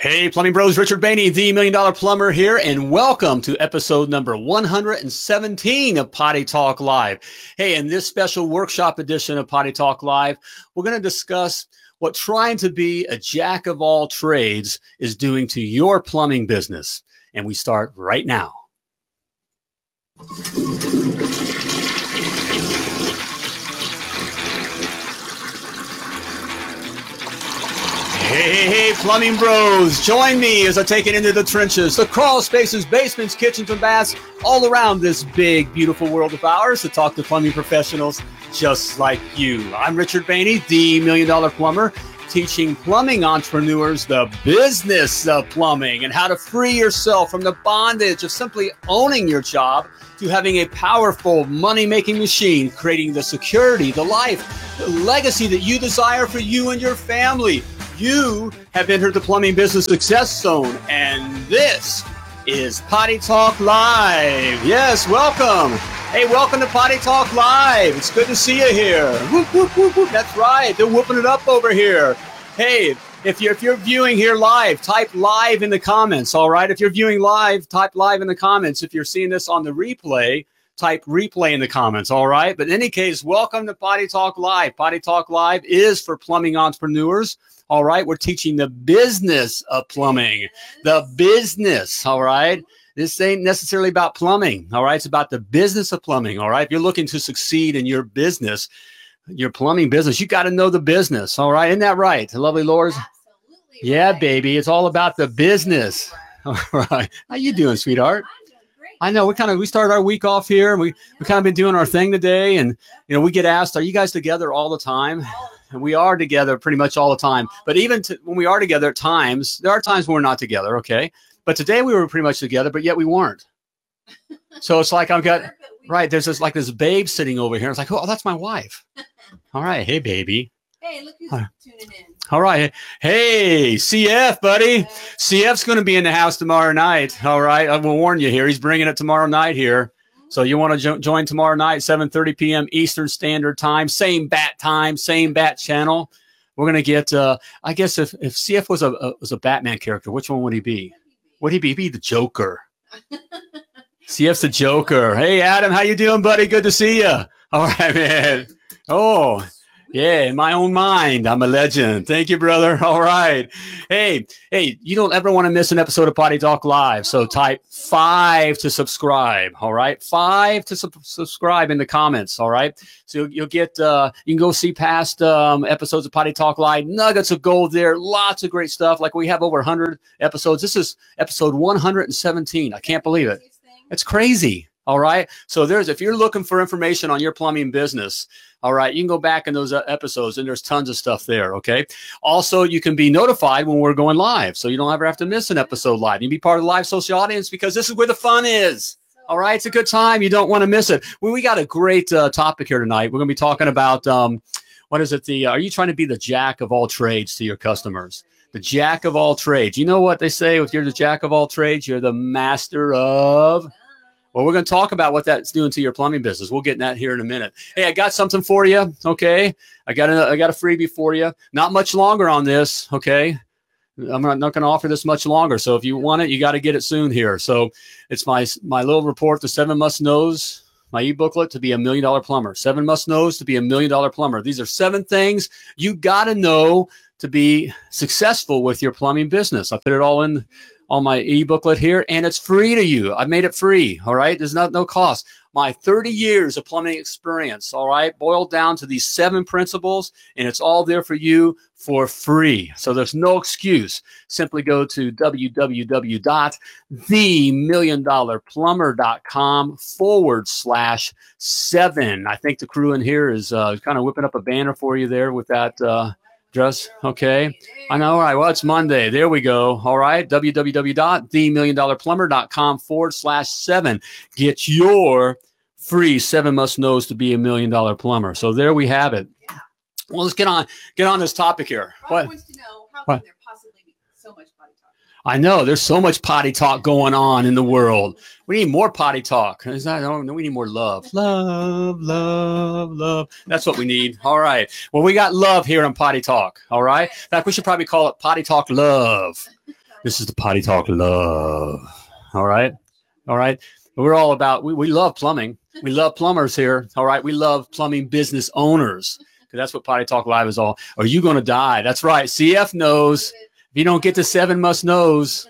Hey, Plumbing Bros, Richard Bainey, the Million Dollar Plumber here, and welcome to episode number 117 of Potty Talk Live. Hey, in this special workshop edition of Potty Talk Live, we're going to discuss what trying to be a jack of all trades is doing to your plumbing business. And we start right now. Hey, hey, hey, plumbing bros, join me as I take it into the trenches, the crawl spaces, basements, kitchens, and baths all around this big, beautiful world of ours to talk to plumbing professionals just like you. I'm Richard Bainey, the Million Dollar Plumber, teaching plumbing entrepreneurs the business of plumbing and how to free yourself from the bondage of simply owning your job to having a powerful money making machine, creating the security, the life, the legacy that you desire for you and your family. You have entered the Plumbing Business Success Zone, and this is Potty Talk Live. Yes, welcome. Hey, welcome to Potty Talk Live. It's good to see you here. Whoop, whoop, whoop, whoop. That's right. They're whooping it up over here. Hey, if you're if you're viewing here live, type live in the comments. All right. If you're viewing live, type live in the comments. If you're seeing this on the replay, type replay in the comments. All right. But in any case, welcome to Potty Talk Live. Potty Talk Live is for plumbing entrepreneurs. All right. We're teaching the business of plumbing, the business. All right. This ain't necessarily about plumbing. All right. It's about the business of plumbing. All right. If you're looking to succeed in your business, your plumbing business, you got to know the business. All right. Isn't that right? Lovely Lords? Absolutely Yeah, right. baby. It's all about the business. All right. How you doing, sweetheart? I'm doing great. I know we kind of we started our week off here and we we kind of been doing our thing today and you know we get asked are you guys together all the time? And we are together pretty much all the time. But even to, when we are together at times there are times when we're not together okay? But today we were pretty much together but yet we weren't. So it's like I've got right there's this like this babe sitting over here. It's like oh that's my wife. All right hey baby. Hey, look who's tuning in. All right hey CF buddy CF's going to be in the house tomorrow night. All right, I will warn you here. He's bringing it tomorrow night here. So you want to jo- join tomorrow night, 7:30 p.m. Eastern Standard Time, same bat time, same bat channel. We're gonna get. Uh, I guess if if CF was a, a was a Batman character, which one would he be? Would he be be the Joker? CF's the Joker. Hey Adam, how you doing, buddy? Good to see you. All right, man. Oh, yeah, in my own mind, I'm a legend. Thank you, brother. All right. Hey, hey, you don't ever want to miss an episode of Potty Talk Live. So type five to subscribe. All right. Five to sub- subscribe in the comments. All right. So you'll, you'll get, uh, you can go see past um, episodes of Potty Talk Live. Nuggets of gold there. Lots of great stuff. Like we have over 100 episodes. This is episode 117. I can't believe it. It's crazy. All right. So there's if you're looking for information on your plumbing business, all right, you can go back in those uh, episodes and there's tons of stuff there. Okay. Also, you can be notified when we're going live, so you don't ever have to miss an episode live. You can be part of the live social audience because this is where the fun is. All right, it's a good time. You don't want to miss it. Well, we got a great uh, topic here tonight. We're going to be talking about um, what is it? The uh, are you trying to be the jack of all trades to your customers? The jack of all trades. You know what they say? If you're the jack of all trades, you're the master of. Well, we're going to talk about what that's doing to your plumbing business. We'll get in that here in a minute. Hey, I got something for you. Okay, I got a I got a freebie for you. Not much longer on this. Okay, I'm not, not going to offer this much longer. So if you want it, you got to get it soon here. So it's my my little report, the seven must knows. My e-booklet to be a million dollar plumber. Seven must knows to be a million dollar plumber. These are seven things you got to know to be successful with your plumbing business. I put it all in on my e-booklet here and it's free to you. I made it free. All right. There's not no cost. My 30 years of plumbing experience, all right, boiled down to these seven principles, and it's all there for you for free. So there's no excuse. Simply go to www.themilliondollarplumber.com forward slash seven. I think the crew in here is uh, kind of whipping up a banner for you there with that uh, dress. Okay. I know. All right. Well, it's Monday. There we go. All right. www.themilliondollarplumber.com forward slash seven. Get your free seven must knows to be a million dollar plumber. So there we have it. Well, let's get on get on this topic here. Rob What? wants to know how What? can there possibly be so much? I know there's so much potty talk going on in the world. We need more potty talk. Is that, no, we need more love. Love, love, love. That's what we need. All right. Well, we got love here on Potty Talk. All right. In fact, we should probably call it Potty Talk Love. This is the Potty Talk Love. All right. All right. We're all about, we, we love plumbing. We love plumbers here. All right. We love plumbing business owners because that's what Potty Talk Live is all. Are you going to die? That's right. CF knows. You don't get to seven must knows,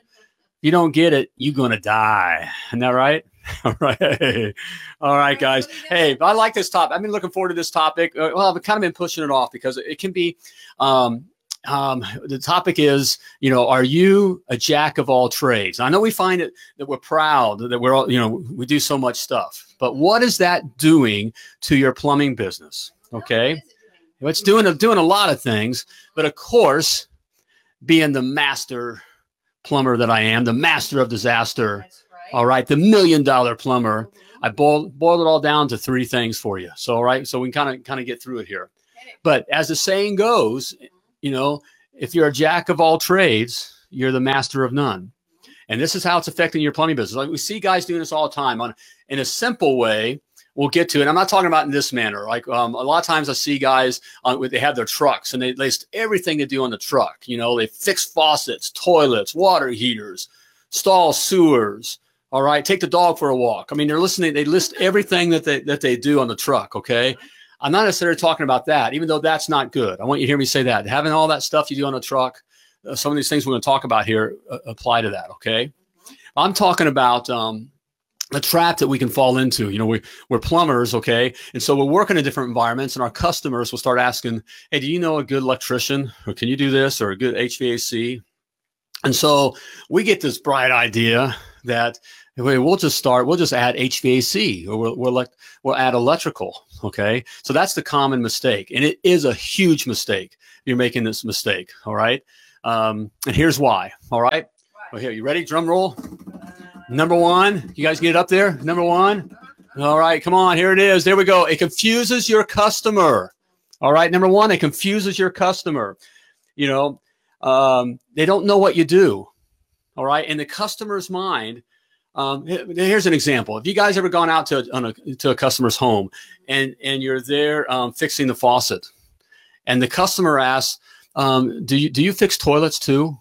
you don't get it, you're to die. Isn't that right? All right. All right, guys. Hey, I like this topic. I've been looking forward to this topic. Uh, Well, I've kind of been pushing it off because it can be, um, um, the topic is, you know, are you a jack of all trades? I know we find it that we're proud that we're all, you know, we do so much stuff, but what is that doing to your plumbing business? Okay. It's doing, doing a lot of things, but of course, being the master plumber that I am, the master of disaster, right. all right, the million dollar plumber. I boiled boiled it all down to three things for you. So all right, so we can kind of kind of get through it here. But as the saying goes, you know, if you're a jack of all trades, you're the master of none. And this is how it's affecting your plumbing business. Like we see guys doing this all the time on in a simple way. We'll get to it. I'm not talking about in this manner. Like um, a lot of times I see guys on they have their trucks and they list everything they do on the truck. You know, they fix faucets, toilets, water heaters, stall sewers. All right, take the dog for a walk. I mean, they're listening. They list everything that they that they do on the truck. Okay, I'm not necessarily talking about that, even though that's not good. I want you to hear me say that. Having all that stuff you do on the truck, uh, some of these things we're going to talk about here uh, apply to that. Okay, I'm talking about um, the trap that we can fall into. You know, we we're plumbers, okay, and so we're working in different environments, and our customers will start asking, "Hey, do you know a good electrician, or can you do this, or a good HVAC?" And so we get this bright idea that hey, we'll just start, we'll just add HVAC or we'll, we'll, elect, we'll add electrical. Okay. So that's the common mistake. And it is a huge mistake. You're making this mistake. All right. Um, and here's why. All right. Well, here, you ready? Drum roll. Number one. You guys get it up there? Number one. All right. Come on. Here it is. There we go. It confuses your customer. All right. Number one, it confuses your customer. You know, um, they don't know what you do. All right. In the customer's mind, um, here's an example. Have you guys ever gone out to a, to a customer's home and and you're there um, fixing the faucet, and the customer asks, um, "Do you do you fix toilets too?"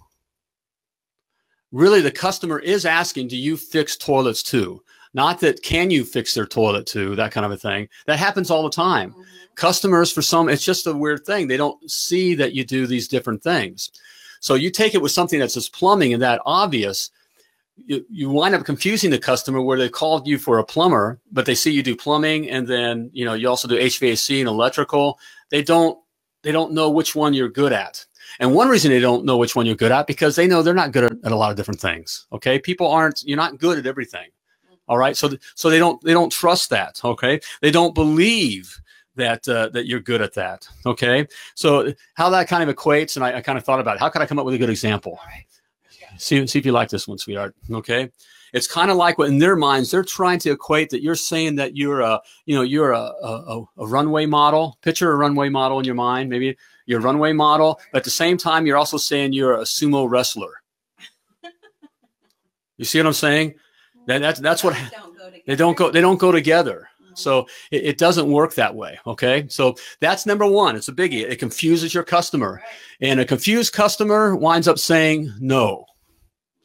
Really, the customer is asking, "Do you fix toilets too?" Not that can you fix their toilet too, that kind of a thing. That happens all the time. Mm-hmm. Customers for some it's just a weird thing. They don't see that you do these different things. So you take it with something that's just plumbing and that obvious. You, you wind up confusing the customer where they called you for a plumber but they see you do plumbing and then you know you also do hvac and electrical. They don't they don't know which one you're good at and one reason they don't know which one you're good at because they know they're not good at, at a lot of different things okay people aren't you're not good at everything all right so th- so they don't they don't trust that okay they don't believe that uh, that you're good at that. Okay, so how that kind of equates, and I, I kind of thought about it. How can I come up with a good example? See see if you like this one, sweetheart. Okay, it's kind of like what in their minds they're trying to equate that you're saying that you're a you know you're a a, a runway model. Picture a runway model in your mind. Maybe you're runway model, but at the same time you're also saying you're a sumo wrestler. You see what I'm saying? That, that's that's what don't they don't go they don't go together. So it, it doesn't work that way. Okay. So that's number one. It's a biggie. It confuses your customer. And a confused customer winds up saying no.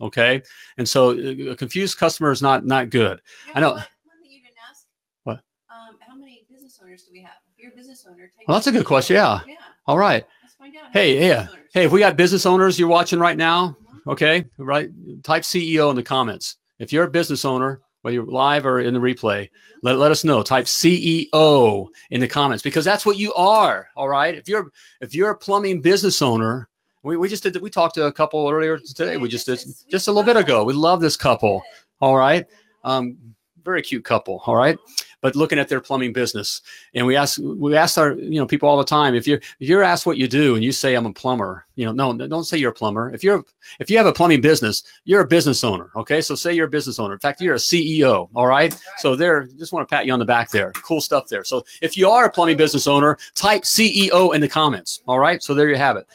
Okay. And so uh, a confused customer is not not good. You I know- One, you didn't ask. What? Um, how many business owners do we have? If you're a business owner, take Well, that's a good question. Yeah. Yeah. All right. Let's find out. how Hey, yeah. Hey, if we got business owners you're watching right now, Mhm. okay, right? Type CEO in the comments. If you're a business owner, whether you're live or in the replay, let, let us know. Type CEO in the comments because that's what you are. All right. If you're if you're a plumbing business owner, we, we just did we talked to a couple earlier today. We just did just a little bit ago. We love this couple. All right. Um, very cute couple. All right. But looking at their plumbing business. And we ask we ask our you know people all the time, if you're if you're asked what you do and you say I'm a plumber, you know, no, don't say you're a plumber. If you're if you have a plumbing business, you're a business owner. Okay. So say you're a business owner. In fact, you're a CEO. All right. So there, just want to pat you on the back there. Cool stuff there. So if you are a plumbing business owner, type CEO in the comments. All right. So there you have it.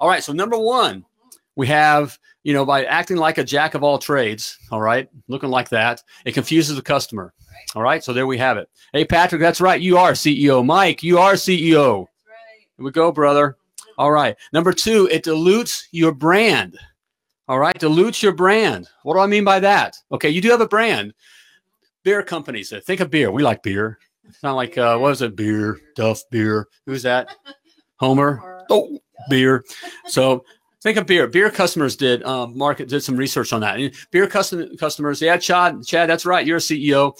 All right. So number one, we have, you know, by acting like a jack of all trades, all right, looking like that, it confuses the customer. All right. So there we have it. Hey, Patrick, that's right. You are CEO. Mike, you are CEO. Right. Here we go, brother. All right. Number two, it dilutes your brand. All right, dilutes your brand. What do I mean by that? Okay, you do have a brand. Beer companies. uh, Think of beer. We like beer. It's not like uh, what is it? Beer, Duff beer. Who's that? Homer. Oh, beer. So think of beer. Beer customers did um, market did some research on that. And beer custom, customers, yeah, Chad, Chad, that's right. You're a CEO.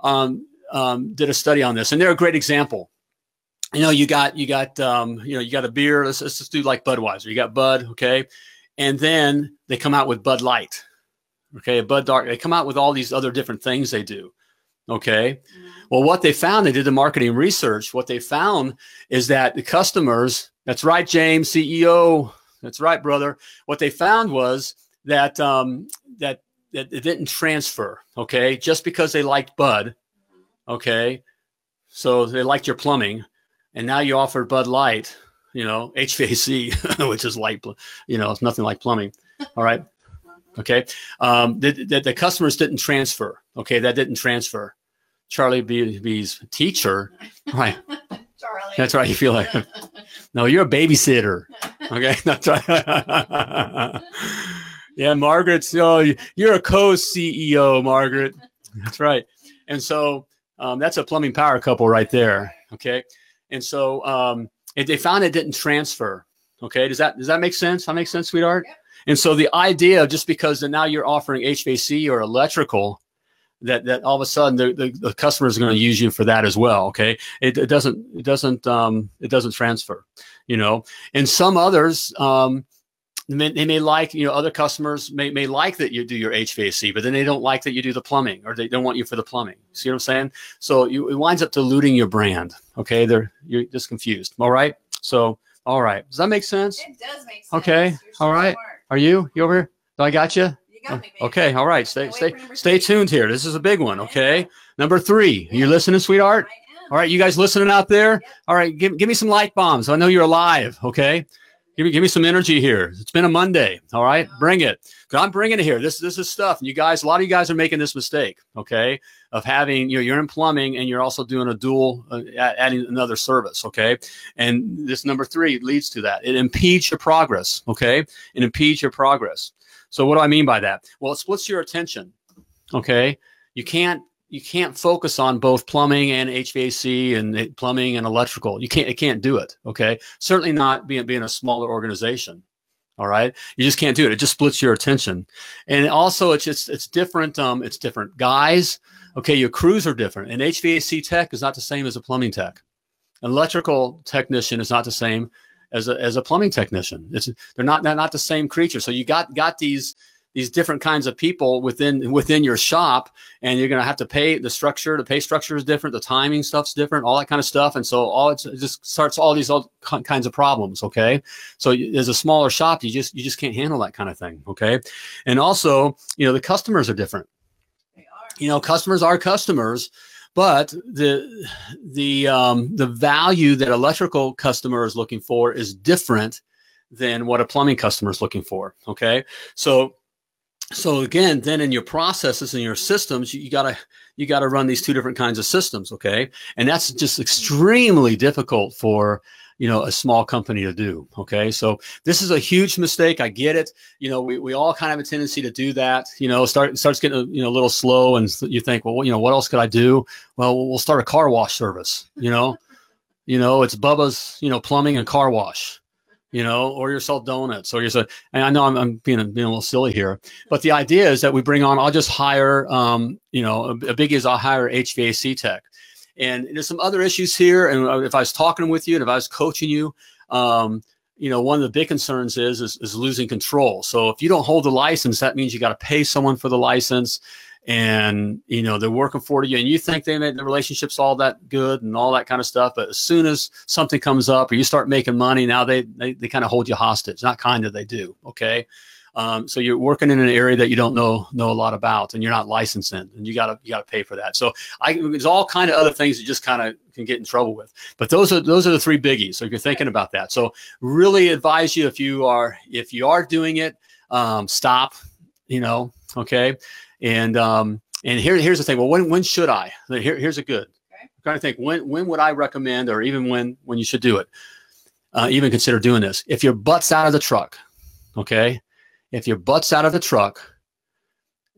Um, um, did a study on this, and they're a great example. You know, you got you got um, you know you got a beer. Let's, let's just do like Budweiser. You got Bud, okay, and then they come out with Bud Light, okay, Bud Dark. They come out with all these other different things they do, okay. Mhm. Well, what they found, they did the marketing research. What they found is that the customers, that's right, James, CEO, that's right, brother. What they found was that um, that that it didn't transfer. Okay, just because they liked Bud, okay, so they liked your plumbing, and now you offered Bud Light, you know, HVAC, which is light, you know, it's nothing like plumbing. All right, okay. Um, the, the, the customers didn't transfer. Okay, that didn't transfer. Charlie B, B's teacher, right? That's right. You feel like no, you're a babysitter. Okay, that's right. yeah, Margaret's. Oh, you're a co-CEO, Margaret. That's right. And so um, that's a plumbing power couple right there. Okay, and so um, they found it didn't transfer. Okay, does that does that make sense? That makes sense, sweetheart. Yep. And so the idea, of just because now you're offering HVAC or electrical, that that all of a sudden the, the, the customers are going to use you for that as well. Okay, it, it doesn't it doesn't um, it doesn't transfer. You know, and some others. Um, they may, they may like you know other customers may, may like that you do your HVAC, but then they don't like that you do the plumbing, or they don't want you for the plumbing. See what I'm saying? So you, it winds up diluting your brand. Okay, they're you're just confused. All right. So all right, does that make sense? It does make sense. Okay, all right. smart. Are you you over here? Do I got you? You got me, baby. Okay, all right. Stay stay stay tuned here. This is a big one. Okay, number three. Are you listening, sweetheart? All right, you guys listening out there? All right, give, give me some light bombs. I know you're alive. Okay, give me give me some energy here. It's been a Monday. All right, bring it. I'm bringing it here. This this is stuff. And you guys, a lot of you guys are making this mistake. Okay, of having you know you're in plumbing and you're also doing a dual uh, adding another service. Okay, and this number three leads to that. It impedes your progress. Okay, it impedes your progress. So what do I mean by that? Well, it splits your attention. Okay, you can't you can't focus on both plumbing and HVAC and plumbing and electrical. You can't it can't do it. Okay, certainly not being being a smaller organization. All right, you just can't do it. It just splits your attention, and also it's just it's different. Um, it's different guys. Okay, your crews are different. An HVAC tech is not the same as a plumbing tech. An electrical technician is not the same as a, as a plumbing technician. It's they're not they're not the same creature. So you got got these these different kinds of people within within your shop, and you're going to have to pay the structure. The pay structure is different. The timing stuff's different. All that kind of stuff. And so all it's, it just starts all these all kinds of problems. Okay, so as a smaller shop, you just you just can't handle that kind of thing. Okay, and also you know the customers are different They are. you know customers are customers but the the um, the value that electrical customer is looking for is different than what a plumbing customer is looking for okay? So so again then in your processes and your systems you, you gotta you gotta run these two different kinds of systems okay? And that's just extremely difficult for you know a small company to do okay? So this is a huge mistake i get it. You know we, we all kind of have a tendency to do that you know start starts getting you know a little slow and you think well you know what else could i do? Well we'll start a car wash service you know? You know it's bubba's you know plumbing and car wash you know or you sell donuts or you sell and i know i'm, I'm being, being a little silly here but the idea is that we bring on i'll just hire um, you know a, a big is i'll hire hvac tech and there's some other issues here and if i was talking with you and if i was coaching you um, you know, one of the big concerns is, is is losing control. So if you don't hold the license, that means you got to pay someone for the license, and you know they're working for you, and you think they made the relationships all that good and all that kind of stuff. But as soon as something comes up or you start making money, now they they, they kind of hold you hostage. Not kind of, they do. Okay. Um, so you're working in an area that you don't know know a lot about, and you're not licensed in, and you gotta you gotta pay for that. So I, there's all kind of other things you just kind of can get in trouble with. But those are those are the three biggies. So if you're thinking about that, so really advise you if you are if you are doing it, um, stop. You know, okay, and um, and here here's the thing. Well, when when should I? Here, here's a good. Okay. I'm trying to think when when would I recommend, or even when when you should do it. Uh, even consider doing this if your butt's out of the truck. Okay, if your butt's out of the truck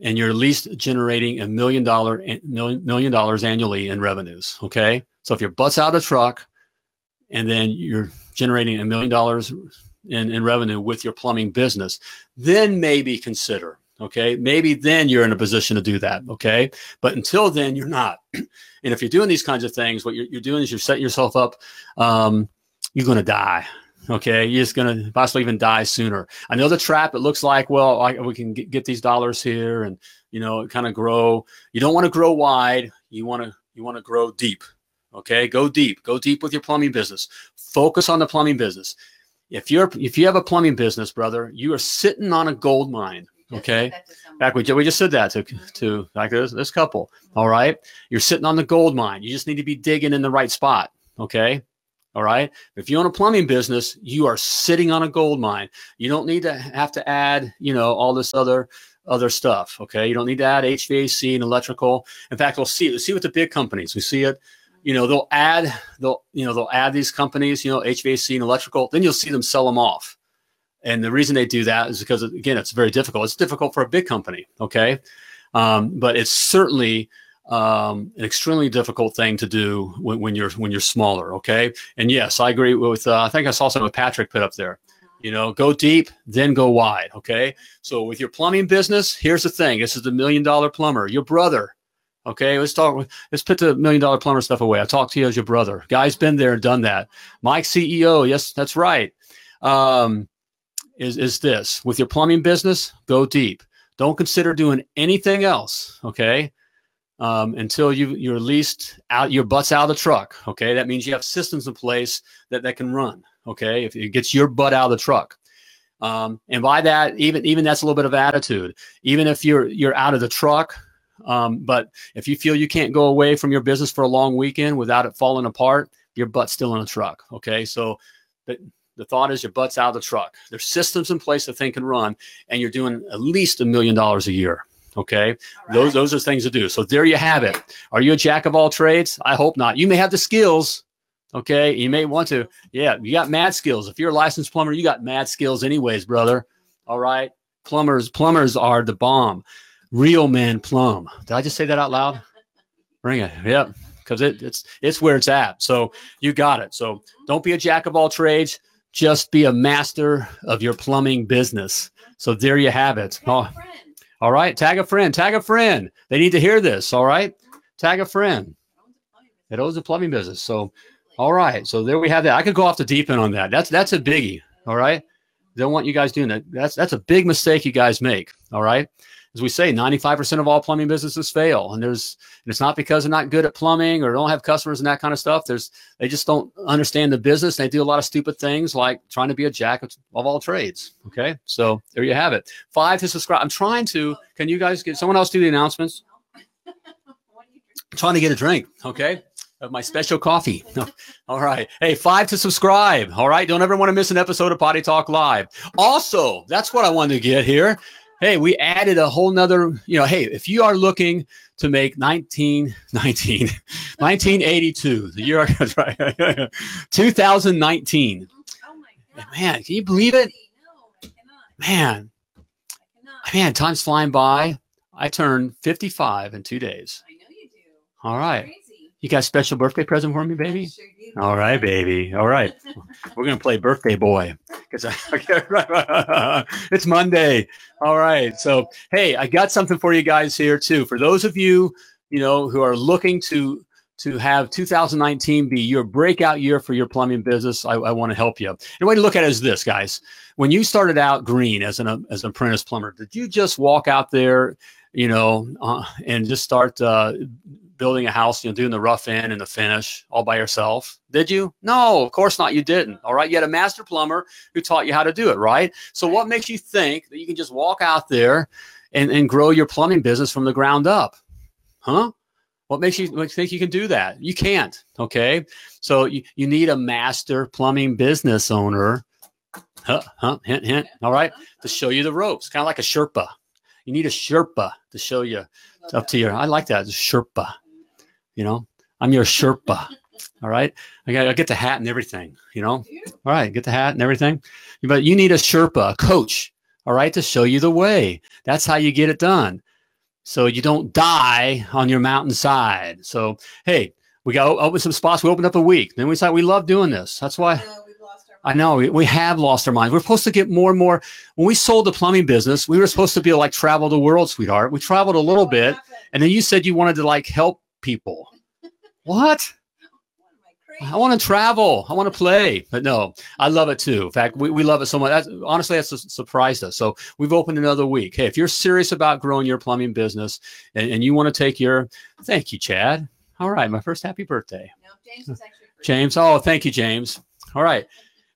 and you're at least generating a million dollar million dollars annually in revenues. Okay. So if your butt's out of the truck and then you're generating a million dollars in, in revenue with your plumbing business, then maybe consider. Okay. Maybe then you're in a position to do that. Okay. But until then, you're not. and if you're doing these kinds of things, what you're, you're doing is you're setting yourself up. Um, you're going to die. Okay, you're just to possibly even die sooner. I know the trap. It looks like well, I, we can get, get these dollars here, and you know, kind of grow. You don't want to grow wide. You want to you want to grow deep. Okay, go deep. Go deep with your plumbing business. Focus on the plumbing business. If you're if you have a plumbing business, brother, you are sitting on a gold mine. Okay, back we we just said that to to like this this couple. All right, you're sitting on the gold mine. You just need to be digging in the right spot. Okay, all right. If you own a plumbing business, you are sitting on a gold mine. You don't need to have to add, you know, all this other other stuff. Okay. You don't need to add HVAC and electrical. In fact, we'll see, we'll see with the big companies. We see it, you know, they'll add, they'll, you know, they'll add these companies, you know, HVAC and electrical, then you'll see them sell them off. And the reason they do that is because again, it's very difficult. It's difficult for a big company. Okay. Um, but it's certainly, um, an extremely difficult thing to do when, when, you're when you're smaller. Okay, and yes, I agree with. Uh, I think I saw something with Patrick put up there. You know, go deep, then go wide. Okay, so with your plumbing business, here's the thing. This is the million dollar plumber, your brother. Okay, let's talk. Let's put the million dollar plumber stuff away. I talked to you as your brother. Guy's been there and done that. Mike CEO, yes, that's right. Um, is is this with your plumbing business? Go deep. Don't consider doing anything else. Okay um, until you you're least out your butts out of the truck. Okay, that means you have systems in place that that can run. Okay, if it gets your butt out of the truck. Um, and by that, even even that's a little bit of attitude. Even if you're you're out of the truck, um, but if you feel you can't go away from your business for a long weekend without it falling apart, your butt's still in the truck. Okay, so the, the thought is your butt's out of the truck. There's systems in place that thing can run, and you're doing at least a million dollars a year. Okay. Right. Those those are things to do. So there you have it. Are you a jack of all trades? I hope not. You may have the skills. Okay. You may want to. Yeah, you got mad skills. If you're a licensed plumber, you got mad skills anyways, brother. All right. Plumbers, plumbers are the bomb. Real men plumb. Did I just say that out loud? Bring it. Yep. Because it, it's it's where it's at. So you got it. So don't be a jack of all trades. Just be a master of your plumbing business. So there you have it. Oh, all right. Tag a friend. Tag a friend. They need to hear this. All right. Tag a friend. It owns a plumbing business. So, all right. So there we have that. I could go off the deep end on that. That's that's a biggie. All right. Don't want you guys doing that. That's that's a big mistake you guys make. All right as we say, 95% of all plumbing businesses fail. And there's, and it's not because they're not good at plumbing or don't have customers and that kind of stuff. There's, they just don't understand the business. They do a lot of stupid things like trying to be a jack of, all trades. Okay. So there you have it. Five to subscribe. I'm trying to, can you guys get someone else do the announcements? I'm trying to get a drink. Okay of my special coffee. All right. Hey, five to subscribe. All right. Don't ever want to miss an episode of Potty Talk Live. Also, that's what I wanted to get here hey, we added a whole nother, you know, hey, if you are looking to make 19, 19, 1982, the year, right, 2019. Oh my God. Man, can you believe it? No, man, man, time's flying by. I turned 55 in two days. I know you do. All right. Crazy. You got a special birthday present for me, baby? Sure All right, baby. All right. We're going to play birthday boy because it's Monday. All right. So, hey, I got something for you guys here too. For those of you, you know, who are looking to to have 2019 be your breakout year for your plumbing business, I, I want to help you. And the way to look at it is this, guys. When you started out green as an as an apprentice plumber, did you just walk out there, you know, uh, and just start uh, building a house, you know, doing the rough end and the finish all by yourself? Did you? No, of course not. You didn't. All right. You had a master plumber who taught you how to do it, right? So what makes you think that you can just walk out there and, and grow your plumbing business from the ground up? Huh? What makes you think you can do that? You can't. Okay. So you, you need a master plumbing business owner. Huh, huh, hint, hint. All right. To show you the ropes, kind of like a Sherpa. You need a Sherpa to show you up to your. I like that. Sherpa. You know, I'm your Sherpa. All right. I got I get the hat and everything, you know. All right, get the hat and everything. But you need a Sherpa, a coach, all right, to show you the way. That's how you get it done. So you don't die on your mountainside. So, hey, we got open some spots. We opened up a week. Then we thought we love doing this. That's why. No, we've lost our I know we, we have lost our minds. We're supposed to get more and more. When we sold the plumbing business, we were supposed to be like travel the world, sweetheart. We traveled a little bit, happened? and then you said you wanted to like help people. What? I want to travel. I want to play. But no, I love it too. In fact, we, we love it so much. That's, honestly, that's surprised us. So we've opened another week. Hey, if you're serious about growing your plumbing business and, and you want to take your, thank you, Chad. All right, my first happy birthday. No, James actually. James. Oh, thank you, James. All right.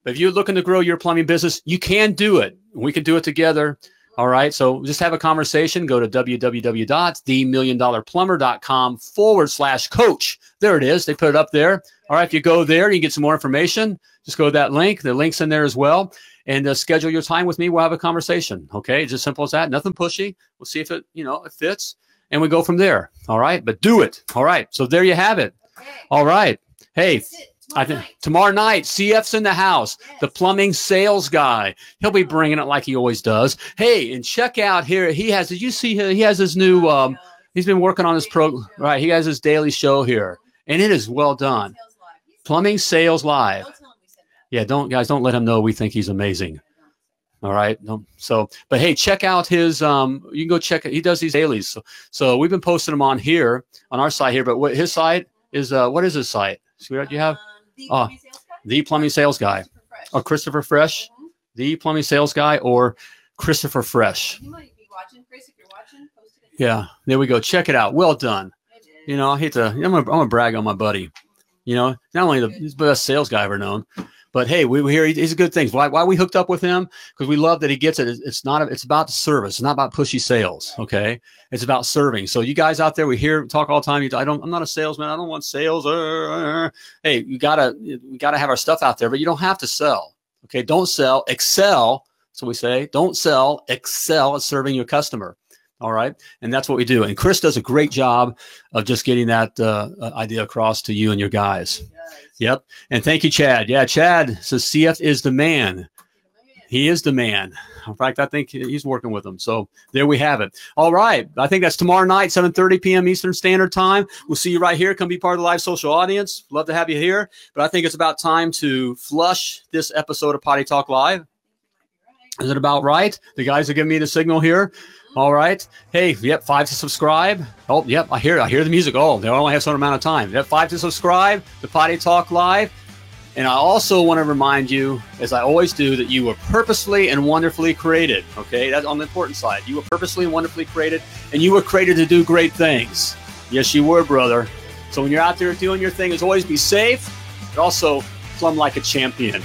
But if you're looking to grow your plumbing business, you can do it. We can do it together. All right. So just have a conversation. Go to www.themilliondollarplumber.com forward slash coach. There it is. They put it up there. All right. If you go there, you can get some more information. Just go to that link. The link's in there as well. And uh, schedule your time with me. We'll have a conversation. Okay. It's as simple as that. Nothing pushy. We'll see if it, you know, it fits. And we go from there. All right. But do it. All right. So there you have it. All right. Hey, It. I think night. tomorrow night, CF's in the house, the plumbing sales guy. He'll be bringing it like he always does. Hey, and check out here. He has. Did you see? He has his new. Oh, Um, he's been working on his pro. Right. He has his daily show here, and it is well done. Sales Live. He's- Plumbing sales live. Don't tell him we said that. Yeah. Don't guys. Don't let him know we think he's amazing. All right. So, but hey, check out his. Um, you can go check it. He does these dailies. So, so we've been posting them on here on our site here. But what his site is? Uh, what is his site? Sweetheart, do you have Um, the Oh, plumbing sales guy? the plumbing sales guy. Christopher Fresh. or Christopher Fresh, Mhm. the plumbing sales guy, or Christopher Fresh. He might be watching. Chris, if you're watching, post it. Yeah, there we go. Check it out. Well done. You know, I hate to. I'm gonna, I'm gonna brag on my buddy. You know, not only the the best sales guy I've ever known, but hey, we, we hear he- he's a good things. Why why we hooked up with him? Because we love that he gets it. It's- not. It's about service. It's not about pushy sales. Okay, it's about serving. So you guys out there, we hear talk all the time. You, I don't. I'm not a salesman. I don't want sales. uh, uh, uh. Hey, you gotta we gotta have our stuff out there, but you don't have to sell. Okay, don't sell. Excel. So we say, don't sell. Excel at serving your customer. All right, and that's what we do. And Chris does a great job of just getting that uh, idea across to you and your guys. Yep. And thank you, Chad. Yeah, Chad says CF is the man. He is the man. In fact, I think he's working with them. So there we have it. All right. I think that's tomorrow night, 7:30 p.m. Eastern Standard Time. We'll see you right here. Come be part of the live social audience. Love to have you here. But I think it's about time to flush this episode of Potty Talk Live. Is it about right? The guys are giving me the signal here. All right. Hey, yep, five to subscribe. Oh, yep, I hear I hear the music. Oh, they only have some amount of time. Yep, five to subscribe to Potty Talk Live. And I also want to remind you, as I always do, that you were purposely and wonderfully created. Okay, that's on the important side. You were purposely and wonderfully created, and you were created to do great things. Yes, you were, brother. So when you're out there doing your thing, is always be safe, but also plumb like a champion.